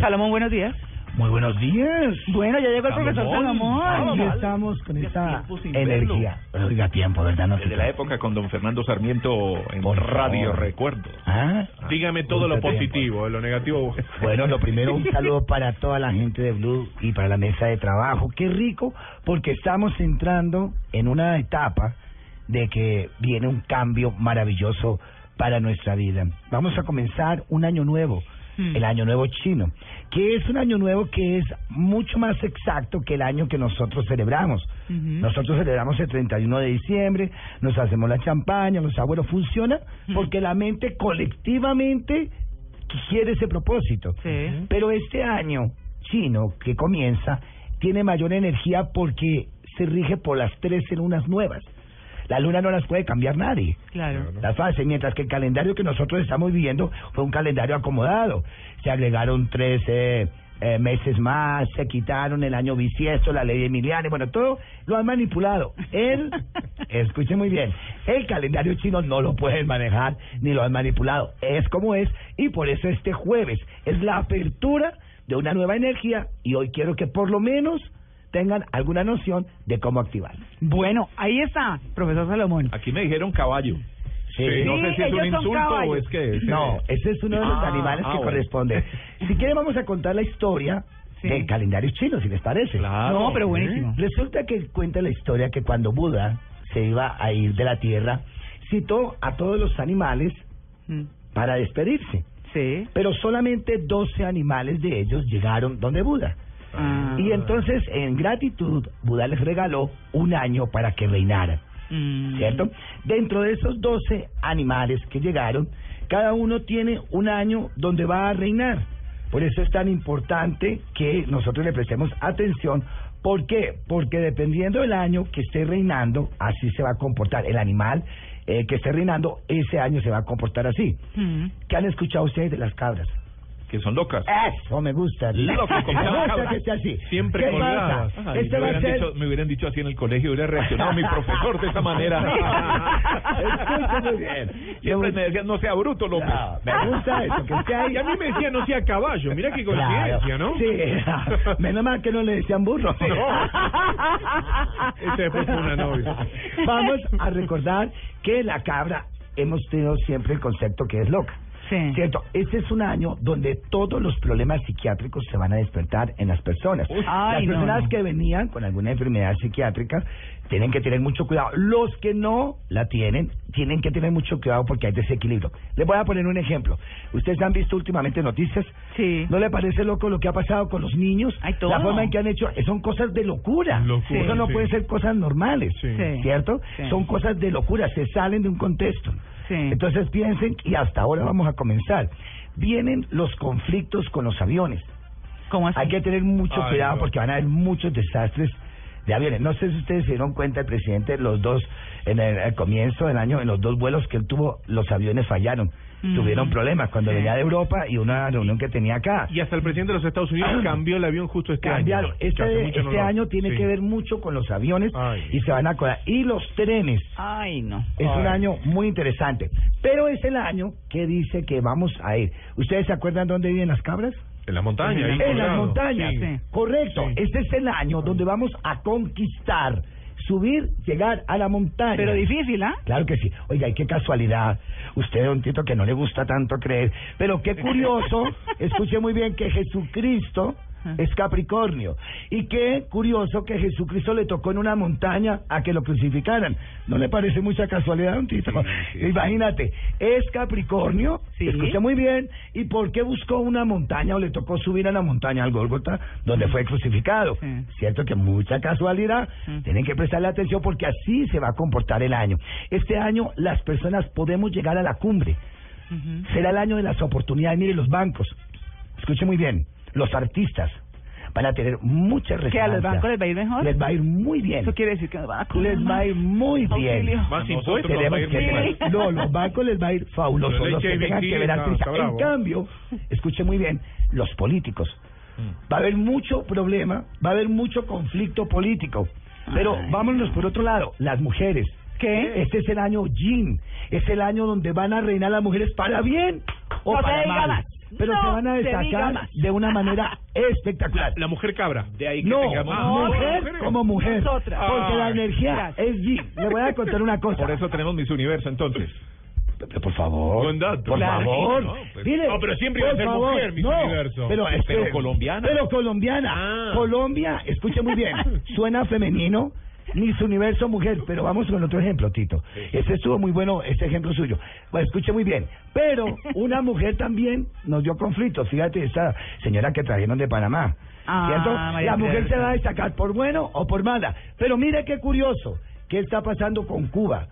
Salomón, buenos días. Muy buenos días. Bueno, ya llegó el profesor Salomón. Aquí estamos con esta energía. Oiga, tiempo, ¿verdad? No Desde la época con don Fernando Sarmiento en Por Radio favor. Recuerdo. ¿Ah? Dígame todo lo tiempo. positivo, lo negativo. Bueno, lo primero, un saludo para toda la gente de Blue y para la mesa de trabajo. Qué rico, porque estamos entrando en una etapa de que viene un cambio maravilloso para nuestra vida. Vamos a comenzar un año nuevo, el año nuevo chino, que es un año nuevo que es mucho más exacto que el año que nosotros celebramos. Nosotros celebramos el 31 de diciembre, nos hacemos la champaña, los abuelos, funciona porque la mente colectivamente quiere ese propósito. Sí. Pero este año chino que comienza tiene mayor energía porque se rige por las tres lunas nuevas. La luna no las puede cambiar nadie. Claro. Las fases, mientras que el calendario que nosotros estamos viviendo fue un calendario acomodado. Se agregaron tres eh, eh, meses más, se quitaron el año bisiesto, la ley de Emiliani, bueno, todo lo han manipulado. Él, escuche muy bien, el calendario chino no lo pueden manejar ni lo han manipulado. Es como es y por eso este jueves es la apertura de una nueva energía y hoy quiero que por lo menos tengan alguna noción de cómo activarla. Bueno, ahí está, profesor Salomón. Aquí me dijeron caballo. Sí. no sé si es un insulto o es que... No, ese es uno de los Ah, animales ah, que bueno. corresponde. Si quieren vamos a contar la historia Sí. del calendario chino, si les parece. Claro. No, pero buenísimo. Resulta que cuenta la historia que cuando Buda se iba a ir de la tierra, citó a todos los animales Mm, para despedirse. Sí. Pero solamente 12 animales de ellos llegaron donde Buda. Ah. Y entonces, en gratitud, Buda les regaló un año para que reinaran. Mm. ¿cierto? Dentro de esos 12 animales que llegaron, cada uno tiene un año donde va a reinar. Por eso es tan importante que nosotros le prestemos atención. ¿Por qué? Porque dependiendo del año que esté reinando, así se va a comportar. El animal eh, que esté reinando, ese año se va a comportar así. Mm. ¿Qué han escuchado ustedes de las cabras? Que son locas. Eso me gusta. Loco, como me gusta que sea así. Siempre ¿Qué colgadas. pasa? Ay, Este me, va hubieran ser... dicho, me hubieran dicho así en el colegio, hubiera reaccionado mi profesor de esa manera. Muy bien. Siempre me decían, no sea bruto, López. No, me gusta eso, que esté ahí. Y a mí me decía no sea caballo, mira qué coincidencia, Claro. ¿no? Sí, menos mal que no le decían burro. Fue una novia. Vamos a recordar que la cabra hemos tenido siempre el concepto que es loca. Sí. Cierto, este es un año donde todos los problemas psiquiátricos se van a despertar en las personas. Ay, las personas no. que venían con alguna enfermedad psiquiátrica tienen que tener mucho cuidado. Los que no la tienen, tienen que tener mucho cuidado porque hay desequilibrio. Les voy a poner un ejemplo. Ustedes han visto últimamente noticias. Sí. ¿No le parece loco lo que ha pasado con los niños? Ay, todo. La forma en que han hecho, son cosas de locura. Locura, Eso no sí. puede ser cosas normales. Sí. ¿cierto? Sí. Son cosas de locura, se salen de un contexto. Sí. Entonces piensen, y hasta ahora vamos a comenzar, vienen los conflictos con los aviones. ¿Cómo así? Hay que tener mucho Ay, cuidado no. porque van a haber muchos desastres de aviones. No sé si ustedes se dieron cuenta, el presidente, los dos, en el, comienzo del año, en los dos vuelos que él tuvo, los aviones fallaron. Tuvieron problemas cuando Sí. venía de Europa y una reunión que tenía acá. Y hasta el presidente de los Estados Unidos cambió el avión justo este Cambiaron. año. Este, no este lo- año tiene Sí. que ver mucho con los aviones Ay. y se van a acordar. Y los trenes. Ay, no. Es un año muy interesante. Pero es el año que dice que vamos a ir. ¿Ustedes se acuerdan dónde viven las cabras? En la montaña. ahí En las montañas. Sí. Correcto. Sí. Este es el año donde vamos a conquistar, subir, llegar a la montaña. Pero difícil, ¿ah? Claro que sí. Oiga, y qué casualidad. Usted, don Tito, que no le gusta tanto creer. Pero qué curioso, escuche muy bien que Jesucristo es Capricornio. Y qué curioso que Jesucristo le tocó en una montaña a que lo crucificaran. ¿No le parece mucha casualidad, don Tito? Imagínate, es Capricornio, Sí. escuche muy bien, ¿y por qué buscó una montaña o le tocó subir a la montaña al Gólgota donde fue crucificado? Sí. Cierto que mucha casualidad, tienen que prestarle atención porque así se va a comportar el año. Este año las personas podemos llegar a la cumbre. Será el año de las oportunidades. Mire los bancos. escuche muy bien, los artistas van a tener mucha ¿Que a resonancia. los bancos les va a ir mejor? Les va a ir muy bien. Eso quiere decir que a cobrar Les va a ir muy bien. Más impuestos. nos va a ir Tenemos muy que bien. tener- no, los bancos les va a ir fabuloso. Los que tengan ver artistas. En cambio, escuche muy bien, los políticos. Mm. Va a haber mucho problema, va a haber mucho conflicto político. Pero Ay. vámonos por otro lado, las mujeres. ¿Qué? Este es el año Jin, es el año donde van a reinar las mujeres para bien o No para mal. más. Pero No se van a destacar de una manera espectacular. La mujer cabra. De ahí que No, tengamos... No, mujer como mujer. Nosotras. Porque la energía gracias. es Yin. Le voy a contar una cosa. Por eso tenemos Miss Universo, entonces. Pero, por favor. Buen dato. Por Claro. favor. No, pues- Mire, No, pero siempre iba a ser favor, mujer, Miss no, Universo. Pero, Pero espere, colombiana. Pero colombiana. Ah. Colombia, escuche muy bien. Suena femenino. Miss Universo mujer, pero vamos con otro ejemplo, Tito. Ese estuvo muy bueno, ese ejemplo suyo. Bueno, escuche muy bien. Pero una mujer también nos dio conflictos. Fíjate, esta señora que trajeron de Panamá. Ah, ¿Cierto? María La mujer se va a destacar por bueno o por mala. Pero mire qué curioso. ¿Qué está pasando con Cuba?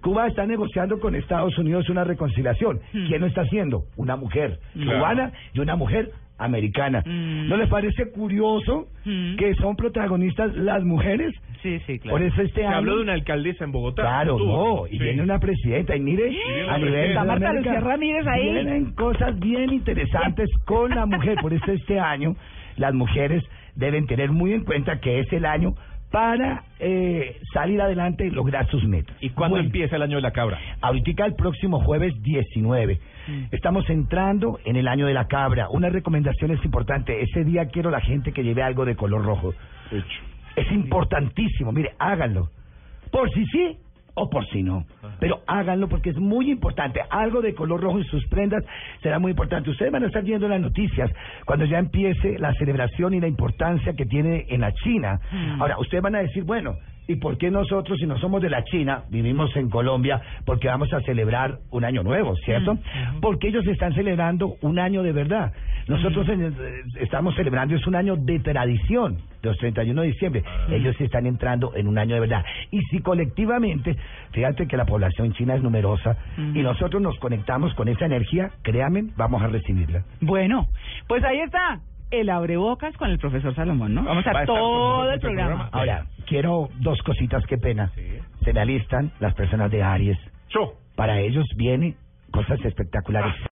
Cuba está negociando con Estados Unidos una reconciliación. Hmm. ¿Quién lo está haciendo? Una mujer Claro. cubana y una mujer americana. Mm. ¿No les parece curioso Mm. que son protagonistas las mujeres? Sí, sí, claro. Por eso este Se año... habló de una alcaldesa en Bogotá. Claro, no, y Sí. viene una presidenta, y mire, a nivel de. Marta América, Lucía Ramírez ahí. Vienen cosas bien interesantes con la mujer, por eso este año las mujeres deben tener muy en cuenta que es el año para eh, salir adelante y lograr sus metas. ¿Y cuándo Bueno, empieza el año de la cabra? Ahorita el próximo jueves 19. Estamos entrando en el año de la cabra. Una recomendación es importante. Ese día quiero la gente que lleve algo de color rojo. Es importantísimo. Mire, háganlo. Por si sí o por si no. Pero háganlo porque es muy importante. Algo de color rojo en sus prendas será muy importante. Ustedes van a estar viendo las noticias cuando ya empiece la celebración y la importancia que tiene en la China. Ahora, ustedes van a decir, bueno, ¿y por qué nosotros, si no somos de la China, vivimos en Colombia, porque vamos a celebrar un año nuevo, ¿cierto? Porque ellos están celebrando un año de verdad. Nosotros en- eh, estamos celebrando, es un año de tradición, de los 31 de diciembre. Ellos están entrando en un año de verdad. Y si colectivamente, fíjate que la población china es numerosa, y nosotros nos conectamos con esa energía, créanme, vamos a recibirla. Bueno, pues ahí está el abrebocas con el profesor Salomón, ¿no? Vamos Va a todo el el programa. programa. Ahora, quiero dos cositas, qué pena. Se me alistan las personas de Aries. Yo. Para ellos viene cosas espectaculares.